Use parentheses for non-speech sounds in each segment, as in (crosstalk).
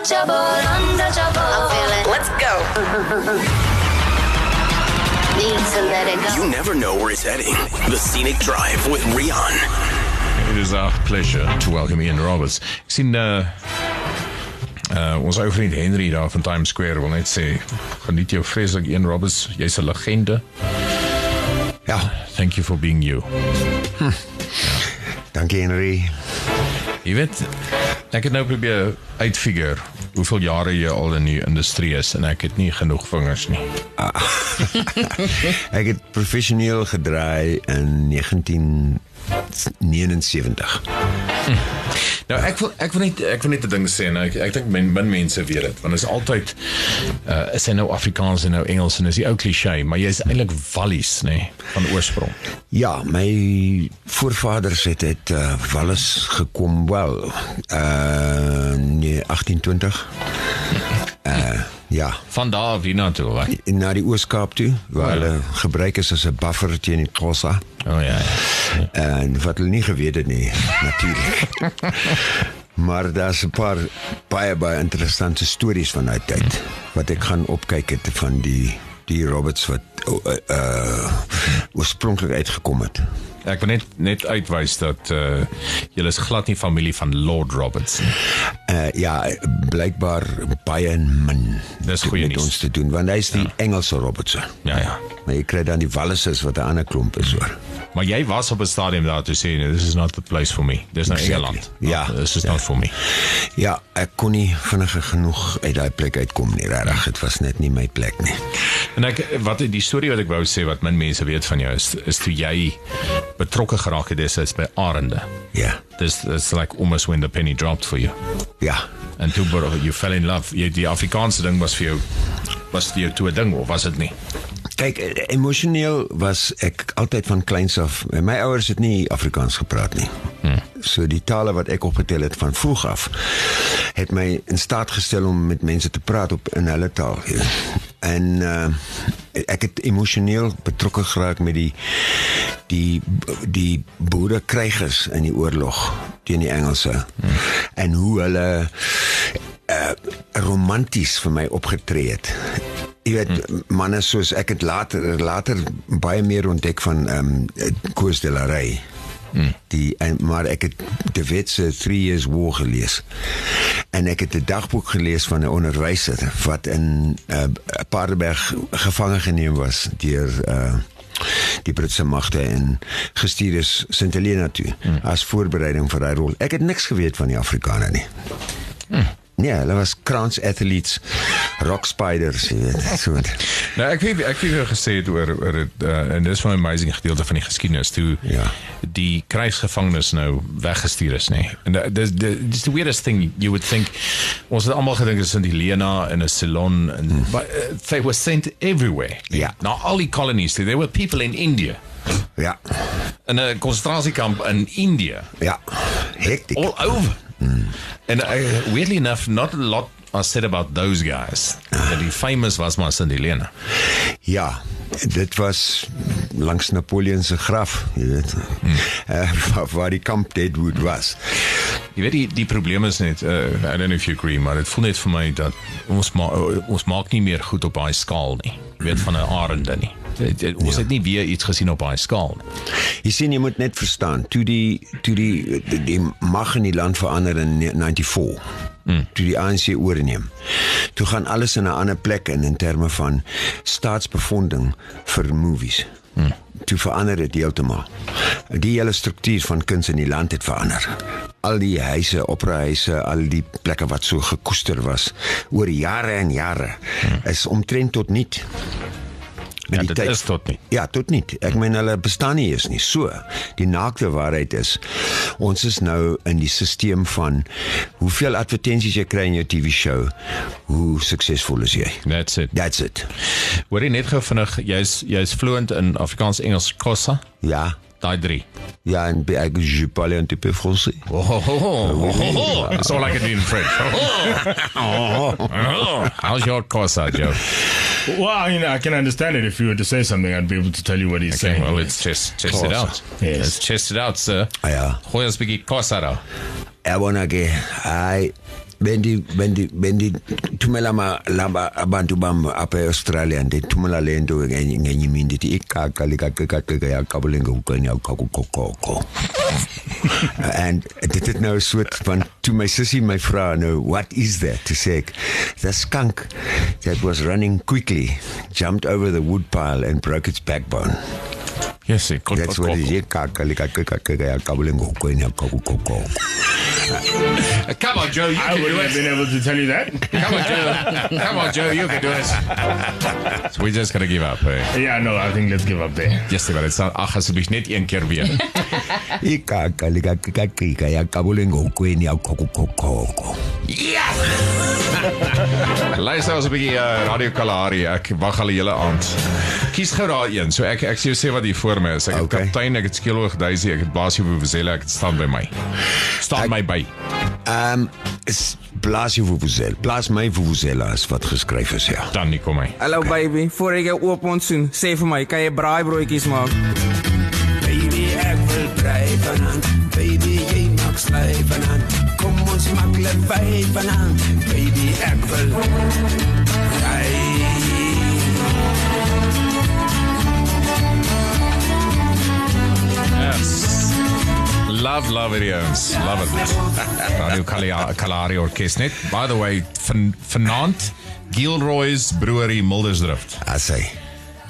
Untouchable, untouchable. I'm feeling. Let's go. Need to let it go. You never know where it's heading. The Scenic Drive with Rian. It is our pleasure to welcome Ian Roberts. Ek sien uh uh ons ou vriend Henry daar van Times Square wil net sê geniet jou vreeslik Ian Roberts, jy's 'n legende. Ja, Thank you for being you. dankie Henry. Jy weet ek het nou probeer uitfigure hoeveel jare jy al in die industrie is en ek het nie genoeg vingers nie. (laughs) Ek het professioneel gedraai in 1979. Nou ek wil ek wil net ek wil net 'n ding sê en ek ek dink min, min mense weet dit want dit is altyd uh is hy nou Afrikaans en nou Engels en is die ou kliseë maar jy's eintlik Wallis nê nee, van oorsprong. Ja, my voorvaders het uit uh, Wallis gekom wel uh nee 1820. Uh ja, Van daar af hiernatoe wat? na die Oos-Kaap toe waar Ja. hulle gebruik is as 'n buffer teen die Xhosa. O oh, ja. ja. En wat hulle nie geweet het nie, natuurlik. (laughs) maar daar's 'n paar baie baie interessante stories van daai tyd wat ek gaan opkyk het van die die Roberts wat uh, uh oorspronklik uitgekom het. Ek wil net net uitwys dat uh julle is glad nie familie van Lord Roberts nie. Uh ja, blykbaar baie min. Dis goeie met nuus. ons te doen want hy's die ja. Engelse Roberts. Ja ja. Maar jy kry dan die Wallises wat 'n ander klomp is hoor. Maar jy was op 'n stadium daar toe sê nee, this is not the place for me. Dis nou Exactly. Engeland. Ja. This is Ja. not for me. Ja, ek kon nie vinnig genoeg uit daai plek uitkom nie. Regtig, dit was net nie my plek nie. En ek wat die storie wat ek wou sê wat min mense weet van jou is is toe jy betrokke geraak het destyds by Arende. Ja. Dis it's like almost when the penny dropped for you. Ja. En toe bro, you fell in love. Jy die Afrikaanse ding was vir jou was vir jou toe 'n ding of was dit nie? Kyk, eh, emosioneel was ek altyd van kleins af. My ouers het nie Afrikaans gepraat nie. Hmm. So die tale wat ek opgetel het van vroeg af het my in staat gestel om met mense te praat op in hulle taal. En uh ek het emosioneel betrokke geraak met die die die boerekrygers in die oorlog teen die Engelse. Hmm. En hoe hulle romanties vir my opgetree het. Jy weet hmm. manne soos ek het later later baie meer ontdek van ehm um, Koos de la Rey. Hmm. Die en, maar ek het De Wet se 3 Years War gelees. En ek het 'n dagboek gelees van 'n onderwyser wat in uh, Paardeberg gevange geneem was deur uh die Britse magte en gestuur is Sint Helena toe hmm. as voorbereiding vir daai rol. Ek het niks geweet van die Afrikaners nie. Hmm. Nee, hulle was krans athletes, rock spiders, jy weet, (laughs) so. Nou ek weet ek het gesê het oor oor dit uh, en dis 'n amazing gedeelte van die geskiedenis toe Ja. die krygsgevangenes nou weggestuur is nê. Nee. En dis dis the weirdest thing you would think ons het almal gedink is in die Lena en 'n Ceylon en hmm. but uh, they were sent everywhere. Ja. Na al die colonies, there were people in India Ja. in 'n konsentrasiekamp in India Ja. Hektiek. all over. And uh, weirdly enough, not a lot are said about those guys. Dat die famous was maar Cindy Lena. Ja, dit was langs Napoleon se graf, jy weet. Hmm. Uh, (laughs) waar, waar die kamp Deadwood was. Jy weet die die probleem is net uh, I don't know if you agree, maar dit voel net vir my dat ons ma ons maak nie meer goed op daai skaal nie. Jy weet van 'n arende nie. Ons Ja. het nie weer iets gesien op daai skaal nie. Jy sien jy moet net verstaan, toe die toe die die, die mag in die land verander in 94. Hmm. Toe die ANC oorneem. Toe gaan alles in 'n ander plek in in terme van staatsbefonding vir movies. Hmm. Toe verander dit heeltemal. Die hele struktuur van kuns in die land het verander. Al die huise, operahuise, al die plekke wat so gekoester was oor jare en jare hmm. is omtrent tot niet. Met Ja, die dit tyd- is tot nie. Ja, tot nie. Ek meen hulle bestaan nie eens nie. So, die naakte waarheid is ons is nou in die stelsel van hoeveel advertensies jy kry in jou TV-show, hoe suksesvol is jy. That's it. That's it. Hoor jy net gou vinnig, jy's jy's fluent in Afrikaans, Engels, Xhosa, Ja. Daai drie. Ja, en by ek je parle un petit peu français. Oh, oh, oh, oh, oh, oh. That's all I can do in French. Oh, (laughs) oh, oh. How's your Xhosa, uh, Joe? Well, I mean, I can understand it. If you were to say something, I'd be able to tell you what he's Okay, saying. well, let's test, test it out. Yes. Let's test it out, sir. Ja. Gooi ons 'n bietjie Xhosa daar. Yabona ke hayi bendi bendi bendi thumela ma laba abantu bam apha eAustralia ndithumela lento ngenye ngenye imini ndithi iqaqa likaqeqaqeqa yaqabule ngeuqeni yaqaqoqoqo (laughs) and dit het nou soort van toe my sussie my vra nou what is that? To say the skunk that was running quickly jumped over the wood pile and broke its backbone. Yes, kon that's what it is iqaqa likaqeqaqeqa yaqabule ngeuqeni yaqaqoqoqo Come on, Joe, you I can do wouldn't have it. been able to tell you that. Come on, Joe. Come on, Joe, you can do it. So we just gotta give up. Hey. Yeah, no, I think let's give up there. Yes, maar dit sal ag asseblief net een keer weer. iqaqa likaqeqaqeqa yaqabule ngeuqeni yaqaqoqoqo (laughs) Luister ons 'n bietjie uh, Radio Kalahari. Ek wag al die hele aand. Kies gou daai een. So ek ek sê jou sê wat hier voor my is. Ek het Okay. kaptein, ek het Skeelhoog Daisy, ek het Blasie Vuvuzela, ek het staan by my. Staan my by. Ehm is Blasio Vuvuzela. Blas my Vuvuzela is wat geskryf is ja. Dan nie kom hy. Hallo baby, voor ek jou oop ontsoen, sê vir my, kan jy braaibroodjies maak? Baby, ek wil brei vanaand. Baby, jy maak sly vanaand. Kom ons maak lekker vanaand. Baby, ek wil brei. Yes. Love, love videos. Love it. Radio Kalahari, Orkest net. By the way, van vanaand Gilroy's Brewery Mildersdrift. As hy.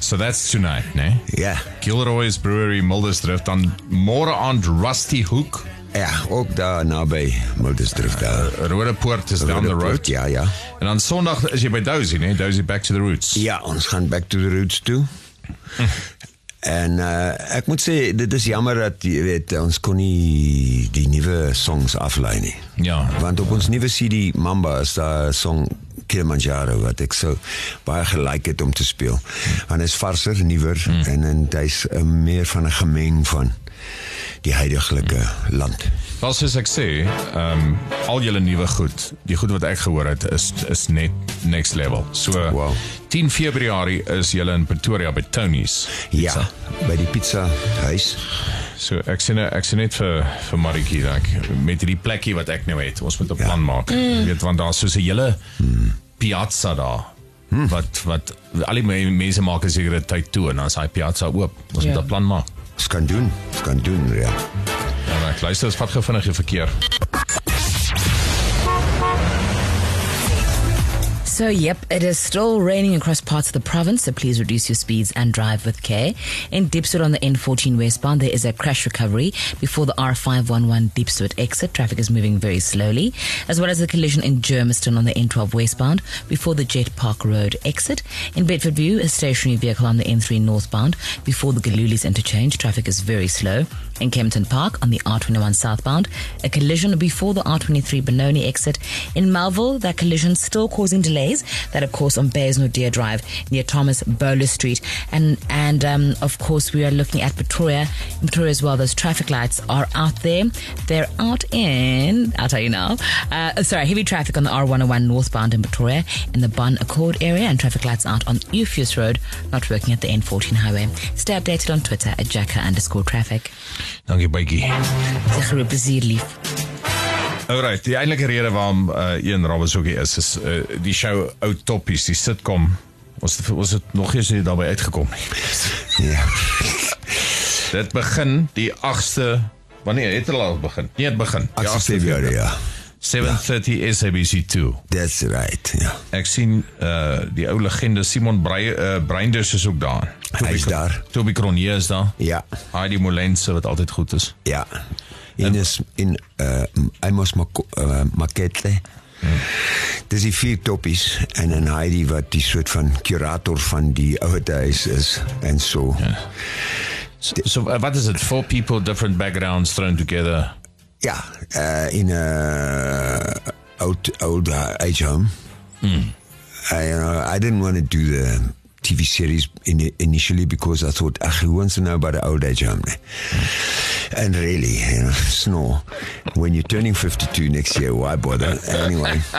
So that's tonight, né? Ja. Gilroy's Brewery Mildersdrift dan môre aand Rusty Hook. Ja, ook daar naby Mildersdrift daar. Rode Poort is down the road. Rodepoort, Ja, ja. En dan Sondag is jy by Dozy, né? Dozy Back to the Roots. Ja, ons gaan back to the roots toe. En uh, ek moet sê dit is jammer dat jy weet ons kon nie die nuwe songs aflei nie. Ja. Want op ons nuwe CD Mamba is daar 'n song Kilimanjaro wat ek so baie gelike het om te speel. Want hy is varser, nuwer mm. en en hy's uh, meer van 'n gemeng van die huidige land. Wel soos ek sê, ehm um, al julle nuwe goed, die goed wat ek gehoor het is is net next level. So Wow. 10 Februarie is julle in Pretoria by Tony's. Ja, by die pizza huis. So ek sê nou ek sê net vir vir Maritjie dat ek met hierdie plekkie wat ek nou het, ons moet 'n plan maak. Jy weet want daar's so 'n hele piazza daar. Wat wat al die me- mense maak as sekere tyd toe en dan is daai piazza oop. Ons moet Ja. 'n plan maak. Ons kan doen, ons kan doen, ja. En ek luister, ons vat gou vinnig die verkeer. So, yep, it is still raining across parts of the province, so please reduce your speeds and drive with care. In Dipswood on the N14 westbound, there is a crash recovery before the R511 Dipswood exit. Traffic is moving very slowly, as well as a collision in Germiston on the N12 westbound before the Jet Park Road exit. In Bedford View, a stationary vehicle on the N3 northbound before the Galulis interchange. Traffic is very slow. In Kempton Park on the R21 southbound, a collision before the R23 Benoni exit. In Melville, that collision still causing delays. That, of course, on Baysnor Deer Drive near Thomas Bowler Street. And, and um, of course, we are looking at Pretoria. In Pretoria as well, those traffic lights are out there. They're out in, I'll tell you now. Uh, sorry, heavy traffic on the R101 northbound in Pretoria in the Bun Accord area and traffic lights out on Euphus Road, not working at the N14 highway. Stay updated on Twitter at Jacka underscore traffic. Dankie bytjie. Zeg groot plezier, lief. Alright, die eintlike rede waarom uh, een Rabbeshoekie is is uh, die show Oud Toppies, die sitcom. Ons ons het nog eers nie daarbey uitgekom nie. Ja. Dit begin die 8ste wanneer het dit al begin? Nee, dit begin. Die 8 Februarie, ja. 7:30 SABC2. That's right, ja. Ek sien uh die ou legende Simon Brei uh, Breinders is ook daar. Hy is daar. Toby Cronje is daar. Ja. Heidi Molense wat altyd goed is. Ja. En is in uh Amos Mak- uh, Makete. Dis die vier toppies en en Heidi wat die soort van curator van die ouete huis is en so. Ja, So, so uh, what is it? Four people, different backgrounds thrown together. ja uh, in uh, old old uh, age home. I, you know, I didn't want to do the TV series in, initially because I thought, ach, who wants to know about the old age home? And really, you know, snore. When you're turning 52 next year, why bother? Anyway. (laughs)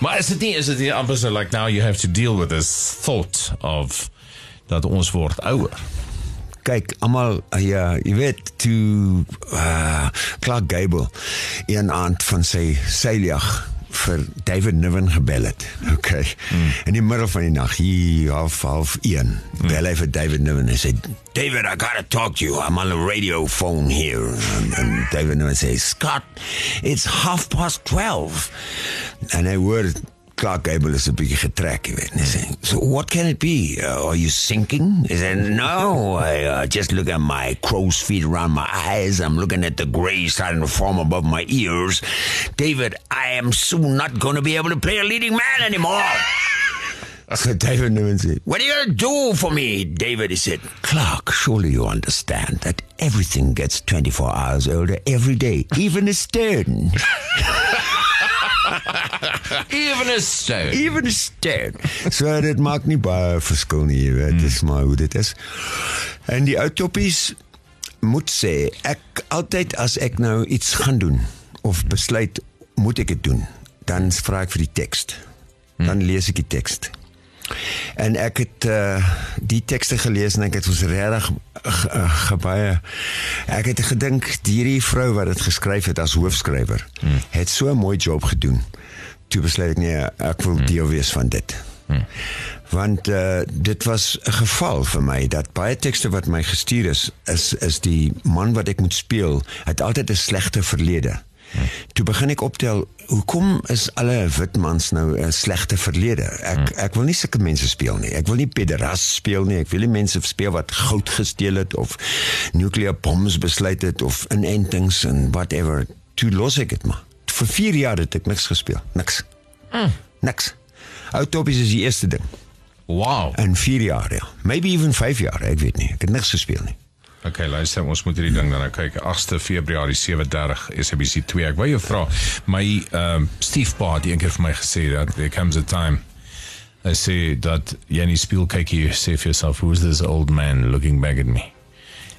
Maar is dit nie is dit nie amper so like now you have to deal with this thought of dat ons word ouer. kyk, almal uh, ja, jy weet toe uh, Clark Gable een aand van sy seiljag vir David Niven gebel het. (laughs) Okay. Mm. In die middel van die nag, hier half half 1, mm. bel hy vir David Niven en sê David, I got to talk to you. I'm on the radio phone here. And, and David Niven sê Scott, it's half past 12. En hy hoor Clark Gable is 'n bietjie getrek, jy weet. En Hy "So what can it be? Uh, are you sinking?" He said, "No, I uh, just look at my crow's feet around my eyes. I'm looking at the gray starting to form above my ears. David, I am soon not going to be able to play a leading man anymore." (laughs) So David Newman said, What are you going to do for me? David, he said, Clark, surely you understand that everything gets 24 hours older every day, even a stone. (laughs) Even a stone. Even a stone. So dit maak nie baie verskil nie, jy weet, dis maar hoe dit is. En die ou toppies moet sê, ek altyd as ek nou iets gaan doen of besluit moet ek dit doen, dan vra ek vir die teks. Dan lees ek die teks. En ek het uh, die tekste gelees en ek het ons regtig uh, gebaie ek het gedink hierdie vrou wat dit geskryf het as hoofskrywer hmm. het so 'n mooi job gedoen. Toe besluit ek nee, ek wil deel wees van dit. Hmm. Want uh, dit was 'n geval vir my dat baie tekste wat my gestuur is is is die man wat ek moet speel, het altyd 'n slegte verlede. Hmm. Toe begin ek optel, hoekom is alle wit mans nou 'n slegte verlede? Ek ek wil nie sulke mense speel nie. Ek wil nie pederas speel nie. Ek wil nie mense speel wat goud gesteel het of nukleêre boms besluit het of inentings en whatever. Toe los ek dit maar. Vir 4 jaar het ek niks gespeel. Niks. Mm. Niks. Autopies is die eerste ding. Wow. In 4 jaar ja. Maybe even 5 jaar, ek weet nie. Ek het niks gespeel nie. Okay, luister, ons moet hierdie ding dan nou kyk. 8de Februarie 7:30 SABC 2. Ek wou jou vra, my ehm um, Steve Bar het eendag vir my gesê dat there comes a time I say dat jy nie speel kyk jy sê vir jouself who's this old man looking back at me.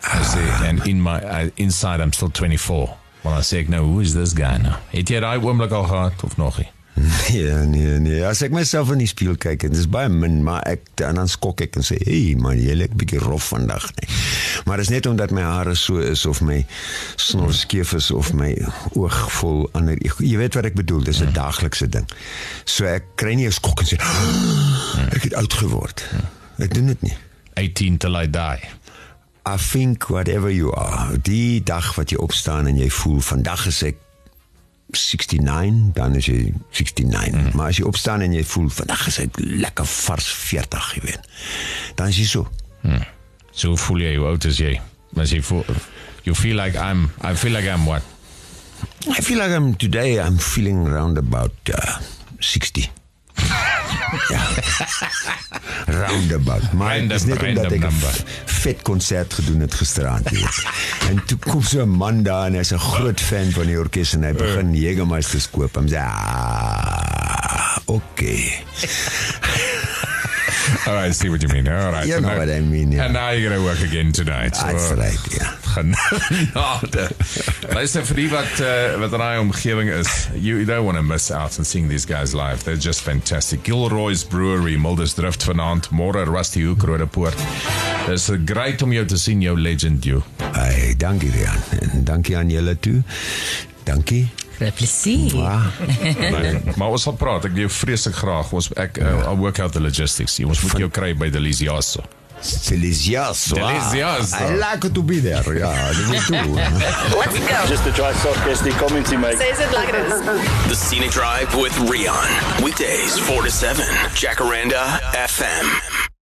I say and in my uh, inside I'm still 24. Well I say no, who is this guy now? Het jy daai oomblik al gehad of nog nie? Nee, nee, nee. As ek myself in die spieël kyk en dis baie min, maar ek en dan skok ek en sê, "Hey man, jy lyk bietjie rof vandag." Nee. Maar dis net omdat my hare so is of my snor skeef is of my oog vol ander jy weet wat ek bedoel, dis 'n daaglikse ding. So ek kry nie 'n skok en sê, "Ek het oud geword." Ek doen dit nie. 18 till I die. I think whatever you are, die dag wat jy opstaan en jy voel vandag is ek 69, dan is jy 69. Mm. Maar as jy opstaan en jy voel vandag is ek lekker vars 40, jy weet. Dan is jy so. So voel jy hoe oud is jy? As jy voel you feel like I'm I feel like I'm what? I feel like I'm today I'm feeling around about uh, 60. (laughs) ja. (laughs) Roundabout. Maar het is net omdat ek 'n vet konsert gedoen het gisteraand. weet. en toe kom so 'n man daar en hy's 'n groot fan van die orkes en hy begin Jägermeisters koop. Hom sê, "Ah, okay." All right, I see what you mean. All right. You know what I mean, yeah. And now you're going to work again tonight. That's So- right, ja. Genade. (laughs) Luister vir die wat uh, wat in daai omgewing is, you don't want to miss out on seeing these guys live. They're just fantastic. Gilroy's Brewery, Milders Drift vanaand, môre Rusty Hoek Rodepoort. Dis great om jou te sien, jou legend you. Hey, dankie Rian. En dankie aan julle toe. Dankie. Plesier. Ah, (laughs) Nee, maar ons sal praat. Ek wil jou vreeslik graag. Ons ek uh, I'll work out the logistics. Ons moet jou kry by Deliciaso. Delicioso. ah. Delicioso. I like to be there. Ja, dit moet toe. Just to try soft guest commenting, mate. Says it like it is. The Scenic Drive with Rion. Weekdays 4 to 7. Jacaranda FM.